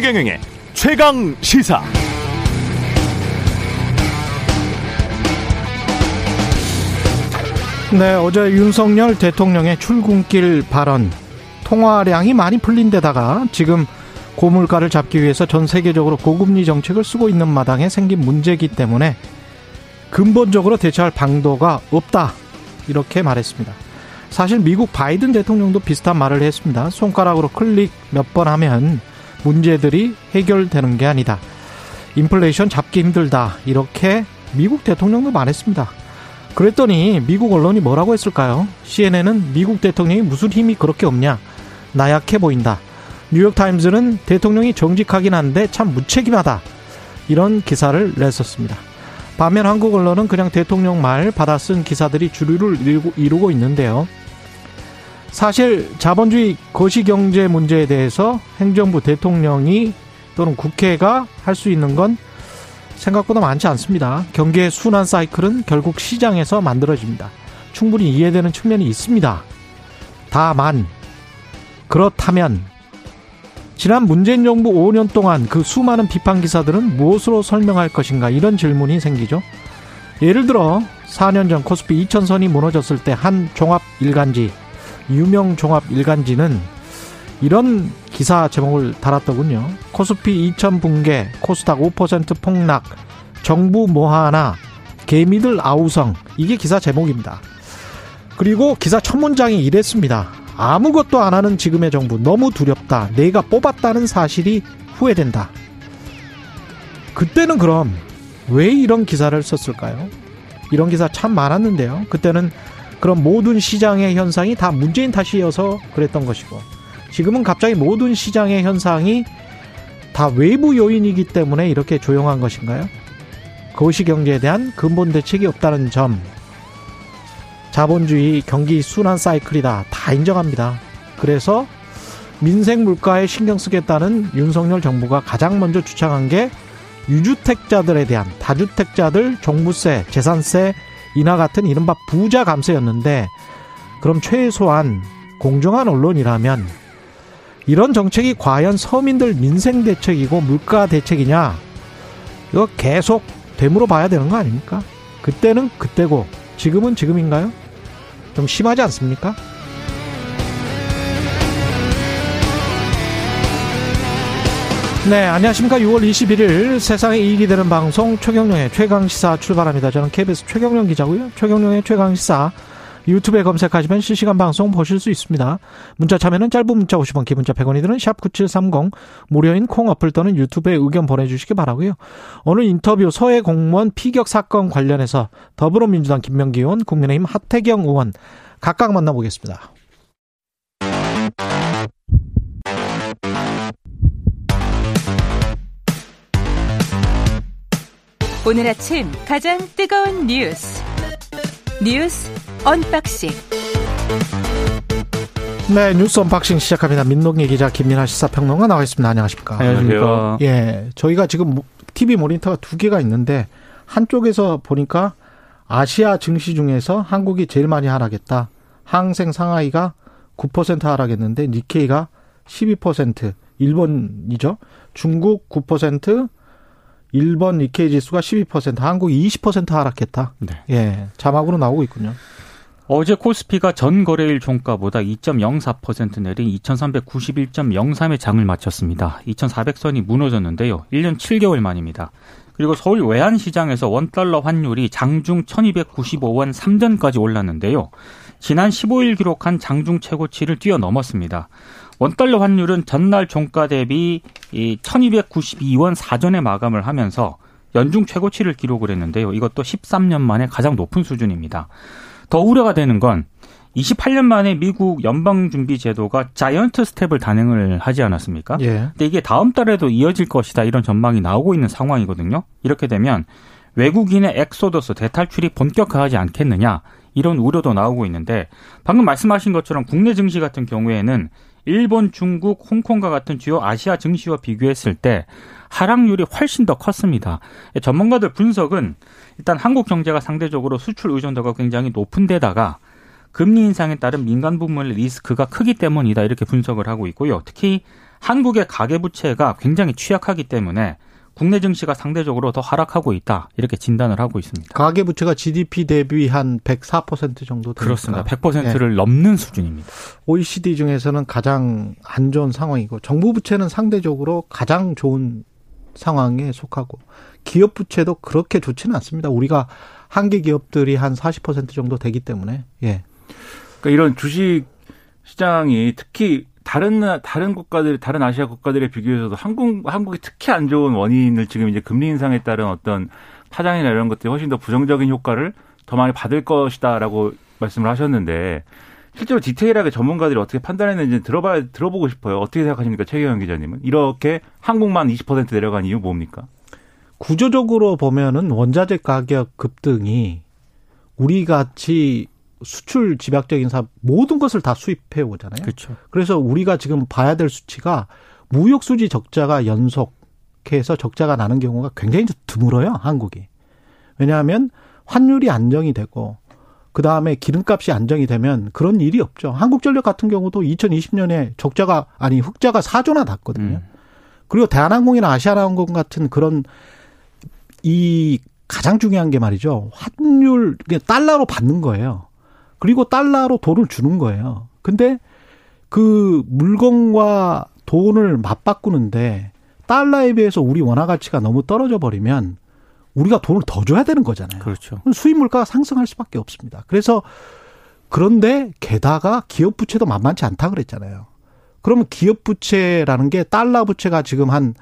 최경영의 최강 시사. 네, 어제 윤석열 대통령의 출근길 발언 통화량이 많이 풀린 데다가 지금 고물가를 잡기 위해서 전 세계적으로 고금리 정책을 쓰고 있는 마당에 생긴 문제이기 때문에 근본적으로 대처할 방도가 없다. 이렇게 말했습니다. 사실 미국 바이든 대통령도 비슷한 말을 했습니다. 손가락으로 클릭 몇 번 하면 문제들이 해결되는 게 아니다. 인플레이션 잡기 힘들다. 이렇게 미국 대통령도 말했습니다. 그랬더니 미국 언론이 뭐라고 했을까요? CNN은 미국 대통령이 무슨 힘이 그렇게 없냐? 나약해 보인다. 뉴욕타임즈는 대통령이 정직하긴 한데 참 무책임하다. 이런 기사를 냈었습니다. 반면 한국 언론은 그냥 대통령 말 받아 쓴 기사들이 주류를 이루고, 있는데요. 사실 자본주의 거시경제 문제에 대해서 행정부 대통령이 또는 국회가 할 수 있는 건 생각보다 많지 않습니다. 경기의 순환 사이클은 결국 시장에서 만들어집니다. 충분히 이해되는 측면이 있습니다. 다만 그렇다면 지난 문재인 정부 5년 동안 그 수많은 비판 기사들은 무엇으로 설명할 것인가 이런 질문이 생기죠. 예를 들어 4년 전 코스피 2000선이 무너졌을 때 한 종합 일간지 유명 종합 일간지는 이런 기사 제목을 달았더군요. 코스피 2000 붕괴, 코스닥 5% 폭락, 정부 뭐 하나, 개미들 아우성. 이게 기사 제목입니다. 그리고 기사 첫 문장이 이랬습니다. 아무것도 안 하는 지금의 정부 너무 두렵다. 내가 뽑았다는 사실이 후회된다. 그때는 그럼 왜 이런 기사를 썼을까요? 이런 기사 참 많았는데요. 그때는 그럼 모든 시장의 현상이 다 문재인 탓이어서 그랬던 것이고 지금은 갑자기 모든 시장의 현상이 다 외부 요인이기 때문에 이렇게 조용한 것인가요? 거시 경제에 대한 근본 대책이 없다는 점 자본주의 경기 순환 사이클이다 다 인정합니다. 그래서 민생 물가에 신경 쓰겠다는 윤석열 정부가 가장 먼저 주창한 게 유주택자들에 대한 다주택자들 종부세, 재산세 인하 같은 이른바 부자 감세였는데 그럼 최소한 공정한 언론이라면 이런 정책이 과연 서민들 민생 대책이고 물가 대책이냐 이거 계속 되물어 봐야 되는 거 아닙니까? 그때는 그때고 지금은 지금인가요? 좀 심하지 않습니까? 네, 안녕하십니까. 6월 21일 세상에 이익이 되는 방송 최경령의 최강시사 출발합니다. 저는 KBS 최경령 기자고요. 최경령의 최강시사 유튜브에 검색하시면 실시간 방송 보실 수 있습니다. 문자 참여는 짧은 문자 50원, 기본자 100원이 드는 샵9730 무료인 콩 어플 또는 유튜브에 의견 보내주시기 바라고요. 오늘 인터뷰 서해 공무원 피격 사건 관련해서 더불어민주당 김명기 의원, 국민의힘 하태경 의원 각각 만나보겠습니다. 오늘 아침 가장 뜨거운 뉴스 뉴스 언박싱 네 뉴스 unboxing 시작합니다. 민동기 기자 김민아 시사평론가 나와 있습니다. 안녕하십니까? 안녕하십니까? 예, 저희가 지금 TV 모니터가 두 개가 있는데 한쪽에서 보니까 아시아 증시 중에서 한국이 제일 많이 하락했다. 항생 상하이가 9% 하락했는데 니케이가 12% 일본이죠. 중국 9% 일본 니케이 지수가 12%, 한국이 20% 하락했다. 네. 예, 자막으로 나오고 있군요. 어제 코스피가 전 거래일 종가보다 2.04% 내린 2391.03의 장을 마쳤습니다. 2400선이 무너졌는데요. 1년 7개월 만입니다. 그리고 서울 외환시장에서 원달러 환율이 장중 1295원 3전까지 올랐는데요. 지난 15일 기록한 장중 최고치를 뛰어넘었습니다. 원달러 환율은 전날 종가 대비 이 1292원 사전에 마감을 하면서 연중 최고치를 기록을 했는데요. 이것도 13년 만에 가장 높은 수준입니다. 더 우려가 되는 건 28년 만에 미국 연방준비제도가 자이언트 스텝을 단행을 하지 않았습니까? 예. 근데 이게 다음 달에도 이어질 것이다 이런 전망이 나오고 있는 상황이거든요. 이렇게 되면 외국인의 엑소더스 대탈출이 본격화하지 않겠느냐 이런 우려도 나오고 있는데 방금 말씀하신 것처럼 국내 증시 같은 경우에는 일본, 중국, 홍콩과 같은 주요 아시아 증시와 비교했을 때 하락률이 훨씬 더 컸습니다. 전문가들 분석은 일단 한국 경제가 상대적으로 수출 의존도가 굉장히 높은 데다가 금리 인상에 따른 민간 부문의 리스크가 크기 때문이다 이렇게 분석을 하고 있고요. 특히 한국의 가계 부채가 굉장히 취약하기 때문에 국내 증시가 상대적으로 더 하락하고 있다 이렇게 진단을 하고 있습니다. 가계 부채가 GDP 대비 한 104% 정도 되니까. 그렇습니다. 100%를 네. 넘는 수준입니다. OECD 중에서는 가장 안 좋은 상황이고 정부 부채는 상대적으로 가장 좋은 상황에 속하고 기업 부채도 그렇게 좋지는 않습니다. 우리가 한계 기업들이 한 40% 정도 되기 때문에 예. 그러니까 이런 주식 시장이 특히 다른 다른 국가들 다른 아시아 국가들에 비교해서도 한국 한국이 특히 안 좋은 원인을 지금 이제 금리 인상에 따른 어떤 파장이나 이런 것들이 훨씬 더 부정적인 효과를 더 많이 받을 것이다라고 말씀을 하셨는데 실제로 디테일하게 전문가들이 어떻게 판단했는지 들어봐 들어보고 싶어요. 어떻게 생각하십니까, 최경영 기자님은? 이렇게 한국만 20% 내려간 이유 뭡니까? 구조적으로 보면은 원자재 가격 급등이 우리 같이 수출 집약적인 사업 모든 것을 다 수입해 오잖아요. 그렇죠. 그래서 우리가 지금 봐야 될 수치가 무역 수지 적자가 연속해서 적자가 나는 경우가 굉장히 드물어요, 한국이. 왜냐하면 환율이 안정이 되고 그 다음에 기름값이 안정이 되면 그런 일이 없죠. 한국전력 같은 경우도 2020년에 적자가 아니 흑자가 4조나 났거든요. 음. 그리고 대한항공이나 아시아나항공 같은 그런 이 가장 중요한 게 말이죠. 환율 달러로 받는 거예요. 그리고 달러로 돈을 주는 거예요. 근데 그 물건과 돈을 맞바꾸는데 달러에 비해서 우리 원화 가치가 너무 떨어져 버리면 우리가 돈을 더 줘야 되는 거잖아요. 그렇죠. 수입 물가가 상승할 수밖에 없습니다. 그래서 그런데 게다가 기업 부채도 만만치 않다 그랬잖아요. 그러면 기업 부채라는 게 달러 부채가 지금 한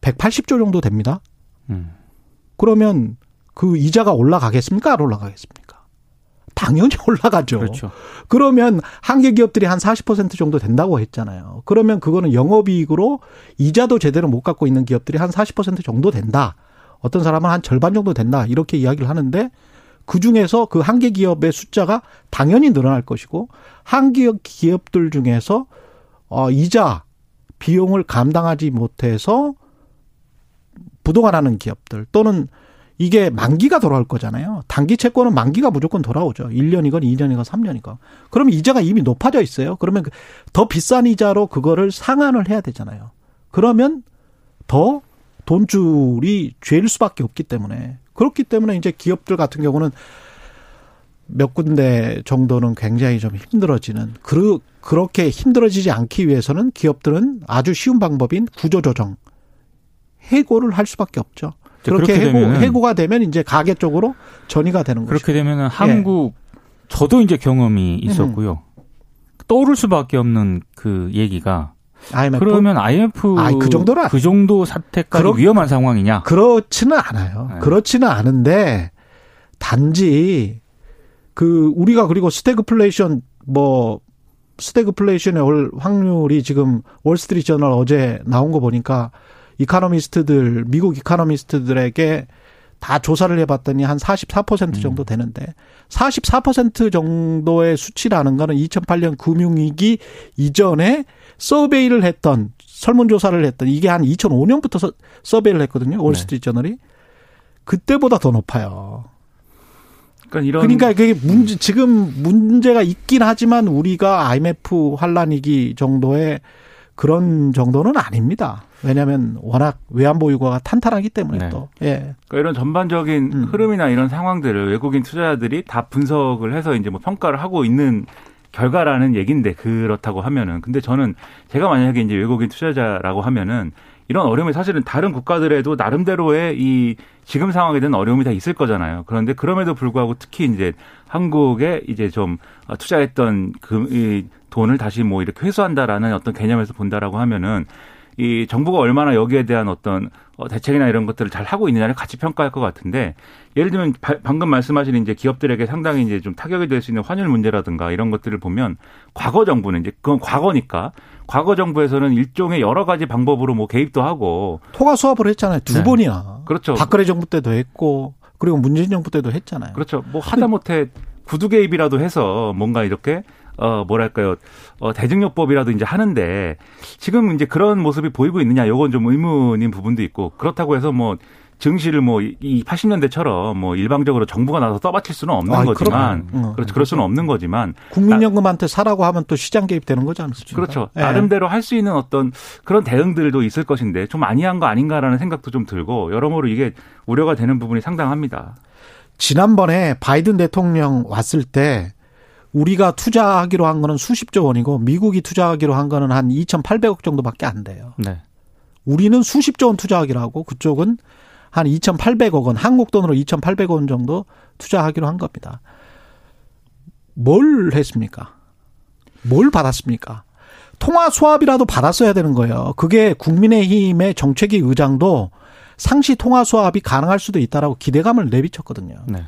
180조 정도 됩니다. 음. 그러면 그 이자가 올라가겠습니까? 안 올라가겠습니까? 당연히 올라가죠. 그렇죠. 그러면 한계 기업들이 한 40% 정도 된다고 했잖아요. 그러면 그거는 영업이익으로 이자도 제대로 못 갖고 있는 기업들이 한 40% 정도 된다. 어떤 사람은 한 절반 정도 된다. 이렇게 이야기를 하는데 그 중에서 그 한계 기업의 숫자가 당연히 늘어날 것이고 한계 기업들 중에서 어 이자 비용을 감당하지 못해서 부도가 나는 기업들 또는 이게 만기가 돌아올 거잖아요. 단기 채권은 만기가 무조건 돌아오죠. 1년이건 2년이건 3년이건. 그러면 이자가 이미 높아져 있어요. 그러면 그더 비싼 이자로 그거를 상환을 해야 되잖아요. 그러면 더 돈줄이 죄일 수밖에 없기 때문에 그렇기 때문에 이제 기업들 같은 경우는 몇 군데 정도는 굉장히 좀 힘들어지는 그 그렇게 힘들어지지 않기 위해서는 기업들은 아주 쉬운 방법인 구조조정 해고를 할 수밖에 없죠. 그렇게 해고, 해고가 되면 이제 가계 쪽으로 전이가 되는 거죠. 그렇게 되면은 예. 한국 예. 저도 이제 경험이 있었고요. 음. 떠오를 수밖에 없는 그 얘기가 IMF? 그러면 IMF 아니, 그 정도는 그 정도 사태까지 그러, 위험한 상황이냐? 그렇지는 않아요. 네. 그렇지는 않은데 단지 그 우리가 그리고 스태그플레이션 뭐 스태그플레이션의 올 확률이 지금 월스트리트 저널 어제 나온 거 보니까 economist들 미국 economist들에게 다 조사를 해봤더니 한 44% 정도 음. 되는데 44% 정도의 수치라는 거는 2008년 금융위기 이전에 서베이를 했던 설문조사를 했던 이게 한 2005년부터 서베이를 했거든요. 월스트리트 네. 저널이 그때보다 더 높아요. 그러니까 이런 그러니까 그게 문제 지금 문제가 있긴 하지만 우리가 IMF 환란위기 정도의 그런 정도는 아닙니다. 왜냐하면 워낙 외환 보유고가 탄탄하기 때문에 네. 또. 예. 그러니까 이런 전반적인 음. 흐름이나 이런 상황들을 외국인 투자자들이 다 분석을 해서 이제 뭐 평가를 하고 있는 결과라는 얘기인데 그렇다고 하면은 근데 저는 제가 만약에 이제 외국인 투자자라고 하면은 이런 어려움이 사실은 다른 국가들에도 나름대로의 이 지금 상황에 대한 어려움이 다 있을 거잖아요. 그런데 그럼에도 불구하고 특히 이제 한국에 이제 좀 투자했던 그 돈을 다시 뭐 이렇게 회수한다라는 어떤 개념에서 본다라고 하면은 이 정부가 얼마나 여기에 대한 어떤 어, 대책이나 이런 것들을 잘 하고 있느냐를 같이 평가할 것 같은데 예를 들면 방금 말씀하신 이제 기업들에게 상당히 이제 좀 타격이 될 수 있는 환율 문제라든가 이런 것들을 보면 과거 정부는 이제 그건 과거니까 과거 정부에서는 일종의 여러 가지 방법으로 뭐 개입도 하고. 통화 수합을 했잖아요. 두 네. 번이나 그렇죠. 박근혜 정부 때도 했고 그리고 문재인 정부 때도 했잖아요. 그렇죠. 뭐 하다못해 구두 개입이라도 해서 뭔가 이렇게 어 뭐랄까요 어 대증요법이라도 이제 하는데 지금 이제 그런 모습이 보이고 있느냐 요건 좀 의문인 부분도 있고 그렇다고 해서 뭐 증시를 뭐 이 80년대처럼 뭐 일방적으로 정부가 나서 떠받칠 수는 없는 아이, 거지만 어. 그렇죠. 그럴 수는 없는 거지만 국민연금한테 사라고 하면 또 시장 개입되는 거지 않습니까? 그렇죠. 예. 나름대로 할 수 있는 어떤 그런 대응들도 있을 것인데 좀 아니한 거 아닌가라는 생각도 좀 들고 여러모로 이게 우려가 되는 부분이 상당합니다. 지난번에 바이든 대통령 왔을 때 우리가 투자하기로 한 거는 수십조 원이고 미국이 투자하기로 한 거는 한 2,800억 정도밖에 안 돼요. 네. 우리는 수십조 원 투자하기로 하고 그쪽은 한 2,800억 원, 한국 돈으로 2,800억 원 정도 투자하기로 한 겁니다. 뭘 했습니까? 뭘 받았습니까? 통화 수합이라도 받았어야 되는 거예요. 그게 국민의힘의 정책위 의장도 상시 통화 수합이 가능할 수도 있다라고 기대감을 내비쳤거든요. 네.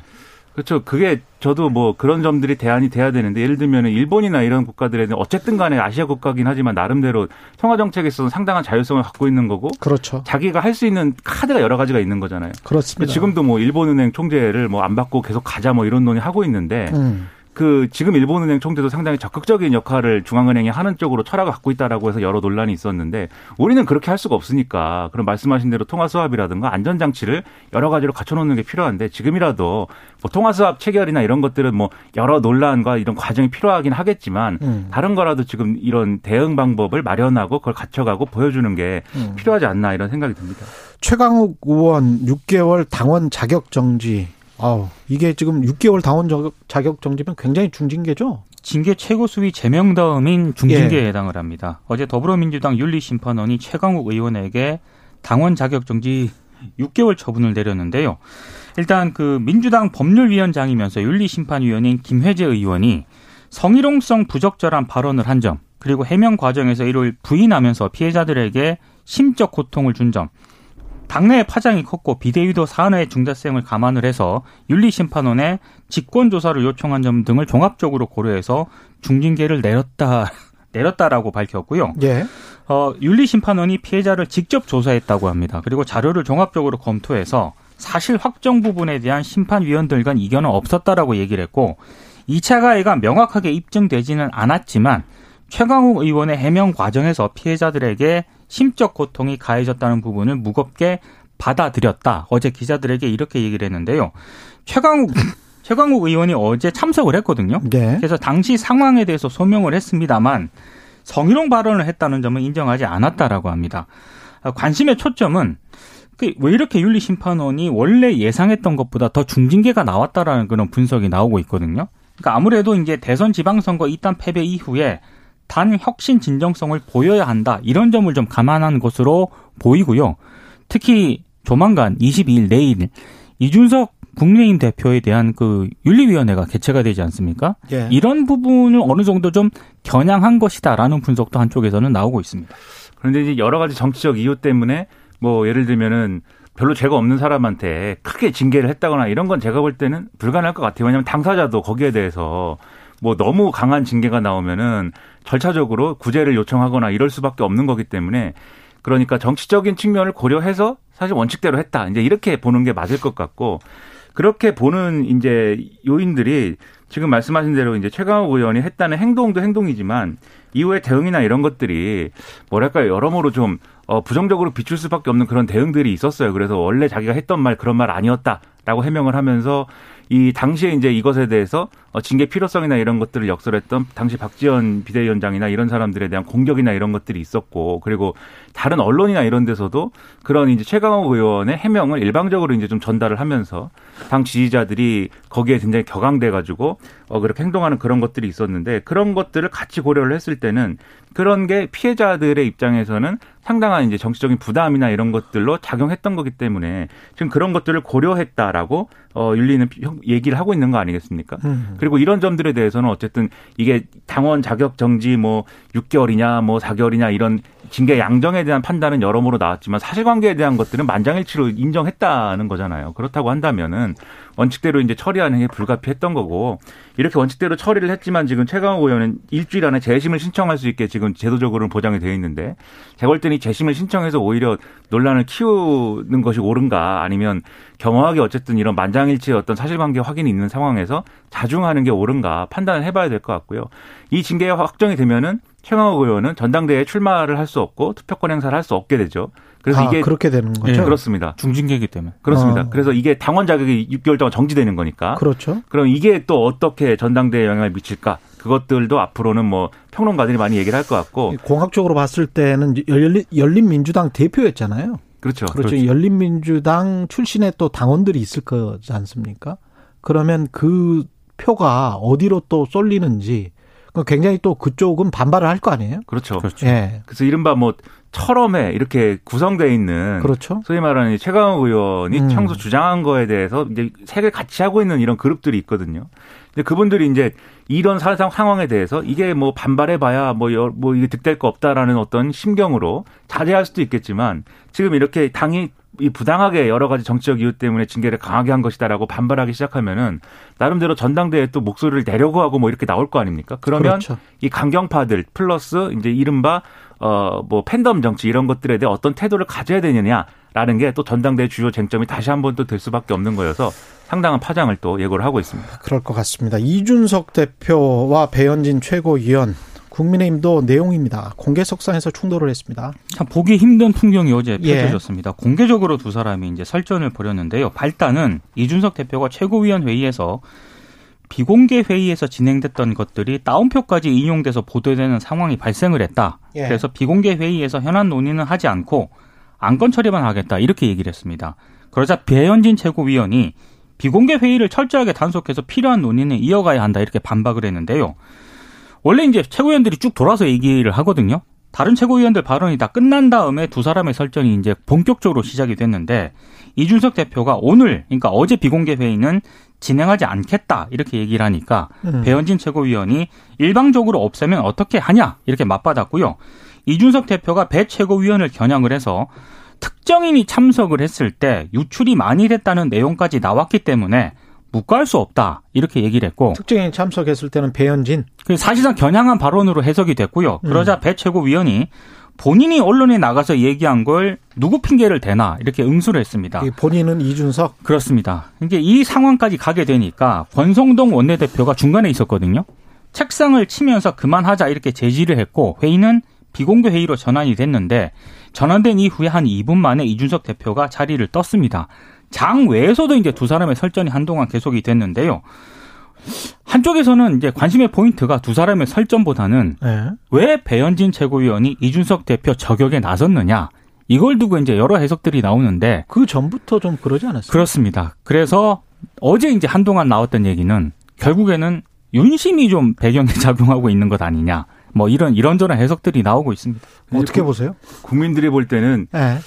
그렇죠. 그게 저도 뭐 그런 점들이 대안이 돼야 되는데 예를 들면 일본이나 이런 국가들에는 어쨌든 간에 아시아 국가긴 하지만 나름대로 통화 정책에 있어서 상당한 자율성을 갖고 있는 거고 그렇죠. 자기가 할 수 있는 카드가 여러 가지가 있는 거잖아요. 그렇습니다. 지금도 뭐 일본은행 총재를 뭐 안 받고 계속 가자 뭐 이런 논의 하고 있는데 음. 그 지금 일본은행 총재도 상당히 적극적인 역할을 중앙은행이 하는 쪽으로 철학을 갖고 있다라고 해서 여러 논란이 있었는데 우리는 그렇게 할 수가 없으니까 그런 말씀하신 대로 통화 수합이라든가 안전 장치를 여러 가지로 갖춰놓는 게 필요한데 지금이라도 뭐 통화 수합 체결이나 이런 것들은 뭐 여러 논란과 이런 과정이 필요하긴 하겠지만 음. 다른 거라도 지금 이런 대응 방법을 마련하고 그걸 갖춰가고 보여주는 게 음. 필요하지 않나 이런 생각이 듭니다. 최강욱 의원 6개월 당원 자격 정지. 아우, 이게 지금 6개월 당원 저- 자격 정지면 굉장히 중징계죠? 징계 최고 수위 제명 다음인 중징계에 예. 해당을 합니다. 어제 더불어민주당 윤리심판원이 최강욱 의원에게 당원 자격 정지 6개월 처분을 내렸는데요. 일단 그 민주당 법률위원장이면서 윤리심판위원인 김회재 의원이 성희롱성 부적절한 발언을 한 점, 그리고 해명 과정에서 이를 부인하면서 피해자들에게 심적 고통을 준 점, 당내의 파장이 컸고 비대위도 사안의 중대성을 감안을 해서 윤리심판원에 직권조사를 요청한 점 등을 종합적으로 고려해서 중징계를 내렸다 내렸다라고 밝혔고요. 예. 어, 윤리심판원이 피해자를 직접 조사했다고 합니다. 그리고 자료를 종합적으로 검토해서 사실 확정 부분에 대한 심판위원들 간 이견은 없었다라고 얘기를 했고 2차 가해가 명확하게 입증되지는 않았지만 최강욱 의원의 해명 과정에서 피해자들에게 심적 고통이 가해졌다는 부분을 무겁게 받아들였다. 어제 기자들에게 이렇게 얘기를 했는데요. 최강욱 최강욱 의원이 어제 참석을 했거든요. 예. 그래서 당시 상황에 대해서 소명을 했습니다만 성희롱 발언을 했다는 점은 인정하지 않았다라고 합니다. 아, 관심의 초점은 그왜 이렇게 윤리 심판원이 원래 예상했던 것보다 더 중징계가 나왔다라는 그런 분석이 나오고 있거든요. 그러니까 아무래도 이제 대선 지방선거 이단 패배 이후에 단 혁신 진정성을 보여야 한다 이런 점을 좀 감안한 것으로 보이고요. 특히 조만간 22일 내일 이준석 국민의힘 대표에 대한 그 윤리위원회가 개최가 되지 않습니까? 예. 이런 부분을 어느 정도 좀 겨냥한 것이다라는 분석도 한쪽에서는 나오고 있습니다. 그런데 이제 여러 가지 정치적 이유 때문에 뭐 예를 들면은 별로 죄가 없는 사람한테 크게 징계를 했다거나 이런 건 제가 볼 때는 불가능할 것 같아요. 왜냐하면 당사자도 거기에 대해서 뭐 너무 강한 징계가 나오면은 절차적으로 구제를 요청하거나 이럴 수밖에 없는 거기 때문에 그러니까 정치적인 측면을 고려해서 사실 원칙대로 했다. 이제 이렇게 보는 게 맞을 것 같고 그렇게 보는 이제 요인들이 지금 말씀하신 대로 이제 최강욱 의원이 했다는 행동도 행동이지만 이후에 대응이나 이런 것들이 뭐랄까요 여러모로 좀 어, 부정적으로 비출 수밖에 없는 그런 대응들이 있었어요. 그래서 원래 자기가 했던 말 그런 말 아니었다라고 해명을 하면서 이 당시에 이제 이것에 대해서 어, 징계 필요성이나 이런 것들을 역설했던 당시 박지원 비대위원장이나 이런 사람들에 대한 공격이나 이런 것들이 있었고 그리고 다른 언론이나 이런 데서도 그런 이제 최강욱 의원의 해명을 일방적으로 이제 좀 전달을 하면서 당 지지자들이 거기에 굉장히 격앙돼 가지고 어 그렇게 행동하는 그런 것들이 있었는데 그런 것들을 같이 고려를 했을 때는 그런 게 피해자들의 입장에서는 상당한 이제 정치적인 부담이나 이런 것들로 작용했던 거기 때문에 지금 그런 것들을 고려했다라고 어 윤리는 얘기를 하고 있는 거 아니겠습니까? 음. 그리고 이런 점들에 대해서는 어쨌든 이게 당원 자격 정지 뭐 6개월이냐 뭐 4개월이냐 이런 징계 양정에 대한 판단은 여러모로 나왔지만 사실관계에 대한 것들은 만장일치로 인정했다는 거잖아요. 그렇다고 한다면은 원칙대로 이제 처리하는 게 불가피했던 거고 이렇게 원칙대로 처리를 했지만 지금 최강욱 의원은 일주일 안에 재심을 신청할 수 있게 지금 제도적으로는 보장이 되어 있는데 제가 볼 때는 이 재심을 신청해서 오히려 논란을 키우는 것이 옳은가 아니면 겸허하게 어쨌든 이런 만장일치의 어떤 사실관계 확인이 있는 상황에서 자중하는 게 옳은가 판단을 해봐야 될 것 같고요. 이 징계가 확정이 되면은 최강욱 의원은 전당대회에 출마를 할 수 없고 투표권 행사를 할 수 없게 되죠. 그래서 아, 이게 그렇게 되는 거죠. 예. 그렇습니다. 중징계이기 때문에. 그렇습니다. 어. 그래서 이게 당원 자격이 6개월 동안 정지되는 거니까. 그렇죠. 그럼 이게 또 어떻게 전당대회에 영향을 미칠까? 그것들도 앞으로는 뭐 평론가들이 많이 얘기를 할 것 같고. 공학적으로 봤을 때는 열린, 열린민주당 대표였잖아요. 그렇죠. 그렇죠. 열린민주당 출신의 또 당원들이 있을 거지 않습니까? 그러면 그 표가 어디로 또 쏠리는지 그 굉장히 또 그쪽은 반발을 할 거 아니에요? 그렇죠. 그렇죠. 예. 그래서 이른바 뭐 철험에 이렇게 구성돼 있는 그렇죠. 소위 말하는 이 최강욱 의원이 음. 평소 주장한 거에 대해서 이제 색을 같이 하고 있는 이런 그룹들이 있거든요. 근데 그분들이 이제 이런 사상 상황에 대해서 이게 뭐 반발해봐야 뭐, 여- 뭐 이게 득될 거 없다라는 어떤 심경으로 자제할 수도 있겠지만 지금 이렇게 당이 이 부당하게 여러 가지 정치적 이유 때문에 징계를 강하게 한 것이다라고 반발하기 시작하면은 나름대로 전당대회에 또 목소리를 내려고 하고 뭐 이렇게 나올 거 아닙니까? 그러면 그렇죠. 이 강경파들 플러스 이제 이른바 어뭐 팬덤 정치 이런 것들에 대해 어떤 태도를 가져야 되느냐라는 게 또 전당대회 주요 쟁점이 다시 한 번 또 될 수밖에 없는 거여서 상당한 파장을 또 예고를 하고 있습니다. 그럴 것 같습니다. 이준석 대표와 배현진 최고위원 국민의힘도 내용입니다. 공개 석상에서 충돌을 했습니다. 참 보기 힘든 풍경이 어제 예. 펼쳐졌습니다. 공개적으로 두 사람이 이제 설전을 벌였는데요. 발단은 이준석 대표가 최고위원 회의에서 비공개 회의에서 진행됐던 것들이 다운표까지 인용돼서 보도되는 상황이 발생을 했다. 예. 그래서 비공개 회의에서 현안 논의는 하지 않고 안건 처리만 하겠다 이렇게 얘기를 했습니다. 그러자 배현진 최고위원이 비공개 회의를 철저하게 단속해서 필요한 논의는 이어가야 한다 이렇게 반박을 했는데요. 원래 이제 최고위원들이 쭉 돌아서 얘기를 하거든요. 다른 최고위원들 발언이 다 끝난 다음에 두 사람의 설전이 이제 본격적으로 시작이 됐는데 이준석 대표가 오늘 그러니까 어제 비공개 회의는 진행하지 않겠다 이렇게 얘기를 하니까 음. 배현진 최고위원이 일방적으로 없애면 어떻게 하냐 이렇게 맞받았고요. 이준석 대표가 배 최고위원을 겨냥을 해서 특정인이 참석을 했을 때 유출이 많이 됐다는 내용까지 나왔기 때문에 묵과할 수 없다 이렇게 얘기를 했고 특정인 참석했을 때는 배현진 그 사실상 겨냥한 발언으로 해석이 됐고요. 그러자 배 최고위원이 본인이 언론에 나가서 얘기한 걸 누구 핑계를 대나 이렇게 응수를 했습니다. 이 본인은 이준석 그렇습니다. 이제 이 상황까지 가게 되니까 권성동 원내대표가 중간에 있었거든요. 책상을 치면서 그만하자 이렇게 제지를 했고 회의는 비공개 회의로 전환이 됐는데 전환된 이후에 한 2분 만에 이준석 대표가 자리를 떴습니다. 장 외에서도 이제 두 사람의 설전이 한동안 계속이 됐는데요. 한쪽에서는 이제 관심의 포인트가 두 사람의 설전보다는 예. 왜 배현진 최고위원이 이준석 대표 저격에 나섰느냐 이걸 두고 이제 여러 해석들이 나오는데 그 전부터 좀 그러지 않았어요? 그렇습니다. 그래서 어제 이제 한동안 나왔던 얘기는 결국에는 윤심이 좀 배경에 작용하고 있는 것 아니냐. 뭐 이런 이런저런 해석들이 나오고 있습니다. 어떻게 보세요? 국민들이 볼 때는 예.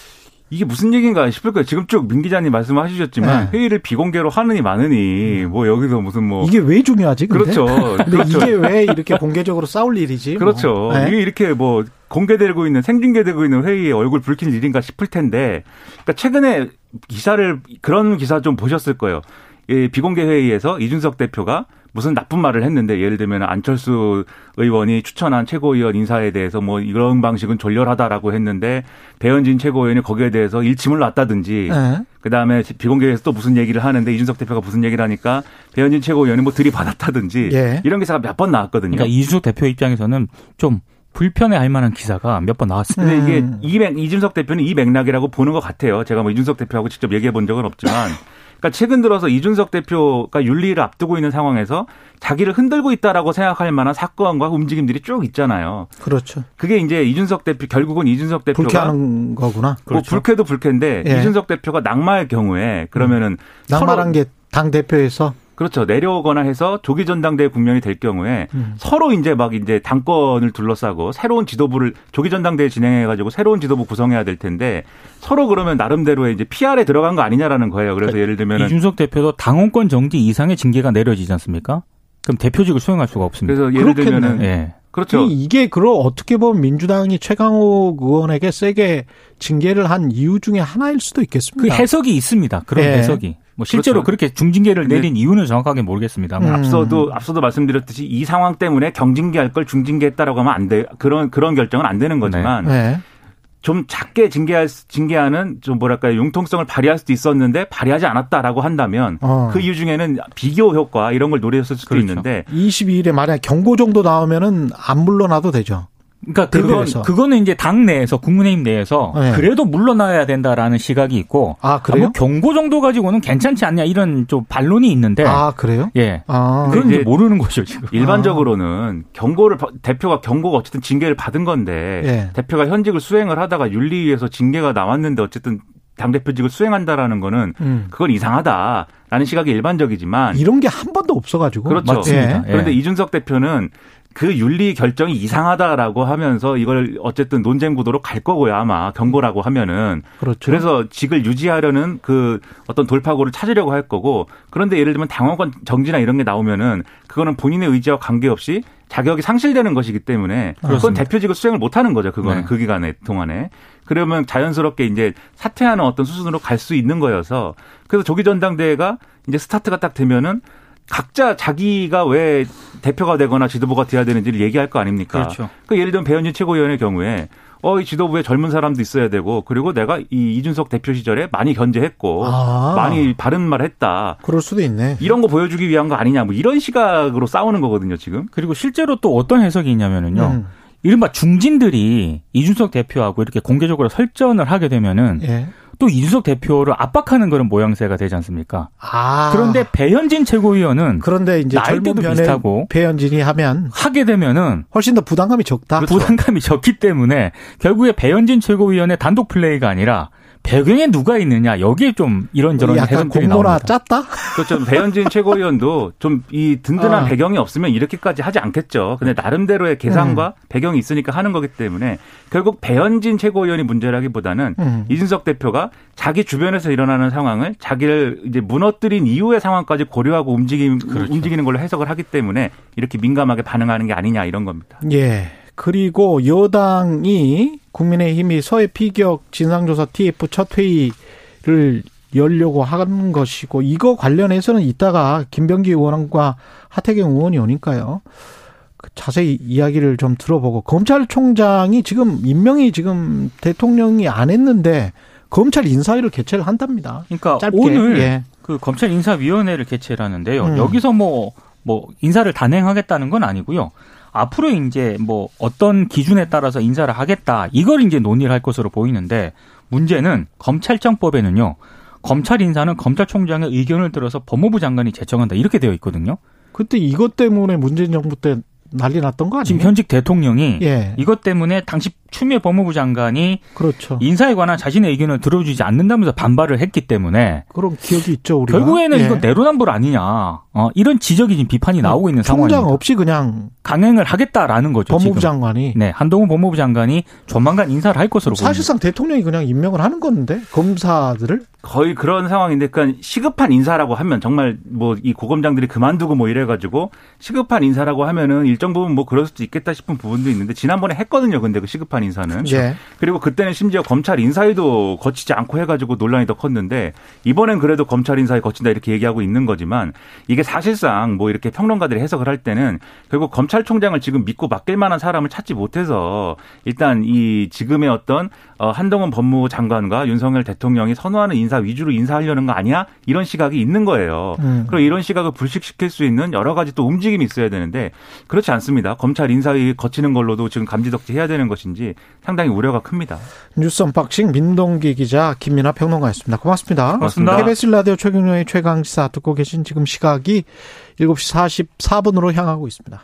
이게 무슨 얘기인가 싶을 거예요. 지금 쭉 민 기자님 말씀하셨지만 네. 회의를 비공개로 하느니 마느니 뭐 여기서 무슨 뭐 이게 왜 중요하지? 근데? 그렇죠. 근데 그렇죠. 이게 왜 이렇게 공개적으로 싸울 일이지? 뭐. 그렇죠. 예? 이게 이렇게 뭐 공개되고 있는 생중계되고 있는 회의에 얼굴 붉힐 일인가 싶을 텐데, 그러니까 최근에 기사를 그런 기사 좀 보셨을 거예요. 이 비공개 회의에서 이준석 대표가 무슨 나쁜 말을 했는데 예를 들면 안철수 의원이 추천한 최고위원 인사에 대해서 뭐 이런 방식은 졸렬하다라고 했는데 배현진 최고위원이 거기에 대해서 일침을 놨다든지 예. 그다음에 비공개에서 또 무슨 얘기를 하는데 이준석 대표가 무슨 얘기를 하니까 배현진 최고위원이 뭐 들이받았다든지 예. 이런 기사가 몇 번 나왔거든요. 그러니까 이준석 대표 입장에서는 좀 불편해 할 만한 기사가 몇 번 나왔습니다. 근데 이게 음. 이 맥, 이준석 대표는 이 맥락이라고 보는 것 같아요. 제가 뭐 이준석 대표하고 직접 얘기해 본 적은 없지만. 그러니까 최근 들어서 이준석 대표가 윤리를 앞두고 있는 상황에서 자기를 흔들고 있다라고 생각할 만한 사건과 움직임들이 쭉 있잖아요. 그렇죠. 그게 이제 이준석 대표 결국은 이준석 대표가 불쾌하는 거구나. 뭐 불쾌도 불쾌인데 예. 이준석 대표가 낙마할 경우에 그러면은 낙마란 서로 게당 대표에서 그렇죠 내려오거나 해서 조기 전당대회 국면이 될 경우에 음. 서로 이제 막 이제 당권을 둘러싸고 새로운 지도부를 조기 전당대회 진행해 가지고 새로운 지도부 구성해야 될 텐데 서로 그러면 나름대로의 이제 PR에 들어간 거 아니냐라는 거예요. 그래서 예를 들면은 이준석 대표도 당원권 정지 이상의 징계가 내려지지 않습니까? 그럼 대표직을 수행할 수가 없습니다. 그래서 예를 그렇겠네. 들면은 예. 그렇죠. 이- 이게 그럼 어떻게 보면 민주당이 최강욱 의원에게 세게 징계를 한 이유 중에 하나일 수도 그 있겠습니다. 해석이 있습니다. 그런 예. 해석이. 뭐 실제로 그렇죠. 그렇게 중징계를 내린 이유는 정확하게 모르겠습니다만. 음. 앞서도 앞서도 말씀드렸듯이 이 상황 때문에 경징계할 걸 중징계했다라고 하면 안 돼. 그런 그런 결정은 안 되는 거지만 네. 좀 작게 징계할 징계하는 좀 뭐랄까요 융통성을 발휘할 수도 있었는데 발휘하지 않았다라고 한다면 어. 그 이유 중에는 비교 효과 이런 걸 노렸을 수도 그렇죠. 있는데 22일에 만약 경고 정도 나오면은 안 물러나도 되죠. 그러니까 그건. 그거는 이제 당 내에서 국민의힘 내에서 네. 그래도 물러나야 된다라는 시각이 있고 아, 그래요? 뭐 경고 정도 가지고는 괜찮지 않냐 이런 좀 반론이 있는데 아, 그래요? 예. 아. 그건 이제 모르는 거죠, 지금. 일반적으로는 경고를 바- 대표가 경고가 어쨌든 징계를 받은 건데 예. 대표가 현직을 수행을 하다가 윤리위에서 징계가 나왔는데 어쨌든 당 대표직을 수행한다라는 거는 음. 그건 이상하다라는 시각이 일반적이지만 이런 게 한 번도 없어가지고. 그렇죠. 맞습니다. 예. 그런데 이준석 대표는 그 윤리 결정이 이상하다라고 하면서 이걸 어쨌든 논쟁 구도로 갈 거고요 아마 경고라고 하면은 그렇죠. 그래서 직을 유지하려는 그 어떤 돌파구를 찾으려고 할 거고 그런데 예를 들면 당원권 정지나 이런 게 나오면은 그거는 본인의 의지와 관계없이 자격이 상실되는 것이기 때문에 그건 그렇습니다. 대표직을 수행을 못 하는 거죠 그거는 네. 그 기간에 동안에 그러면 자연스럽게 이제 사퇴하는 어떤 수순으로 갈 수 있는 거여서 그래서 조기 전당대회가 이제 스타트가 딱 되면은 각자 자기가 왜 대표가 되거나 지도부가 돼야 되는지를 얘기할 거 아닙니까? 그렇죠. 그 예를 들면 배현진 최고위원의 경우에 어, 이 지도부에 젊은 사람도 있어야 되고 그리고 내가 이 이준석 대표 시절에 많이 견제했고 아. 많이 바른 말 했다. 그럴 수도 있네. 이런 거 보여주기 위한 거 아니냐 뭐 이런 시각으로 싸우는 거거든요 지금. 그리고 실제로 또 어떤 해석이 있냐면은요. 음. 이른바 중진들이 이준석 대표하고 이렇게 공개적으로 설전을 하게 되면은 예. 또 이준석 대표를 압박하는 그런 모양새가 되지 않습니까? 아. 그런데 배현진 최고위원은 그런데 이제 변에 비슷하고. 배현진이 하면 하게 되면은 훨씬 더 부담감이 적다. 부담감이 적기 때문에 결국에 배현진 최고위원의 단독 플레이가 아니라 배경에 누가 있느냐 여기에 좀 이런저런 약간 해석들이 공모나. 짰다? 그렇죠. 배현진 최고위원도 좀 이 든든한 아. 배경이 없으면 이렇게까지 하지 않겠죠. 근데 나름대로의 계산과 음. 배경이 있으니까 하는 거기 때문에 결국 배현진 최고위원이 문제라기보다는 음. 이준석 대표가 자기 주변에서 일어나는 상황을 자기를 이제 무너뜨린 이후의 상황까지 고려하고 움직임, 그렇죠. 움직이는 걸로 해석을 하기 때문에 이렇게 민감하게 반응하는 게 아니냐 이런 겁니다. 예. 그리고 여당이 국민의힘이 서해 피격 진상조사 TF 첫 회의를 열려고 하는 것이고 이거 관련해서는 이따가 김병기 의원과 하태경 의원이 오니까요. 그 자세히 이야기를 좀 들어보고 검찰총장이 지금 임명이 지금 대통령이 안 했는데 검찰 인사위를 개최를 한답니다. 그러니까 짧게. 오늘 예. 그 검찰 인사위원회를 개최를 하는데요. 음. 여기서 뭐, 뭐, 인사를 단행하겠다는 건 아니고요. 앞으로 이제 뭐 어떤 기준에 따라서 인사를 하겠다. 이걸 이제 논의를 할 것으로 보이는데 문제는 검찰청법에는요. 검찰 인사는 검찰총장의 의견을 들어서 법무부 장관이 제청한다. 이렇게 되어 있거든요. 그때 이것 때문에 문재인 정부 때 난리 났던 거 아니에요? 지금 현직 대통령이 예. 이것 때문에 당시 추미애 법무부 장관이 그렇죠. 인사에 관한 자신의 의견을 들어주지 않는다면서 반발을 했기 때문에 그런 기억이 있죠, 우리가. 결국에는 예. 이건 내로남불 아니냐. 어, 이런 지적이 지금 비판이 나오고 있는 총장 상황입니다. 없이 그냥 강행을 하겠다라는 거죠. 법무부 지금. 장관이 네, 한동훈 법무부 장관이 조만간 인사를 할 것으로 보입니다. 사실상 대통령이 그냥 임명을 하는 건데 검사들을 거의 그런 상황인데, 그러니까 시급한 인사라고 하면 정말 뭐 이 고검장들이 그만두고 뭐 이래가지고 시급한 인사라고 하면은 일정 부분 뭐 그럴 수도 있겠다 싶은 부분도 있는데 지난번에 했거든요. 근데 그 시급한 인사는. 예. 그리고 그때는 심지어 검찰 인사위도 거치지 않고 해가지고 논란이 더 컸는데 이번엔 그래도 검찰 인사위 거친다 이렇게 얘기하고 있는 거지만 이게 사실상 뭐 이렇게 평론가들이 해석을 할 때는 결국 검찰총장을 지금 믿고 맡길 만한 사람을 찾지 못해서 일단 이 지금의 어떤 어, 한동훈 법무부 장관과 윤석열 대통령이 선호하는 인사 위주로 인사하려는 거 아니야? 이런 시각이 있는 거예요. 음. 그리고 이런 시각을 불식시킬 수 있는 여러 가지 또 움직임이 있어야 되는데 그렇지 않습니다. 검찰 인사위 거치는 걸로도 지금 감지덕지 해야 되는 것인 지 상당히 우려가 큽니다. 뉴스 언박싱 민동기 기자 김민아 평론가였습니다. 고맙습니다. 고맙습니다. KBS 라디오 최경영의 최강시사 듣고 계신 지금 시각이 7시 44분으로 향하고 있습니다.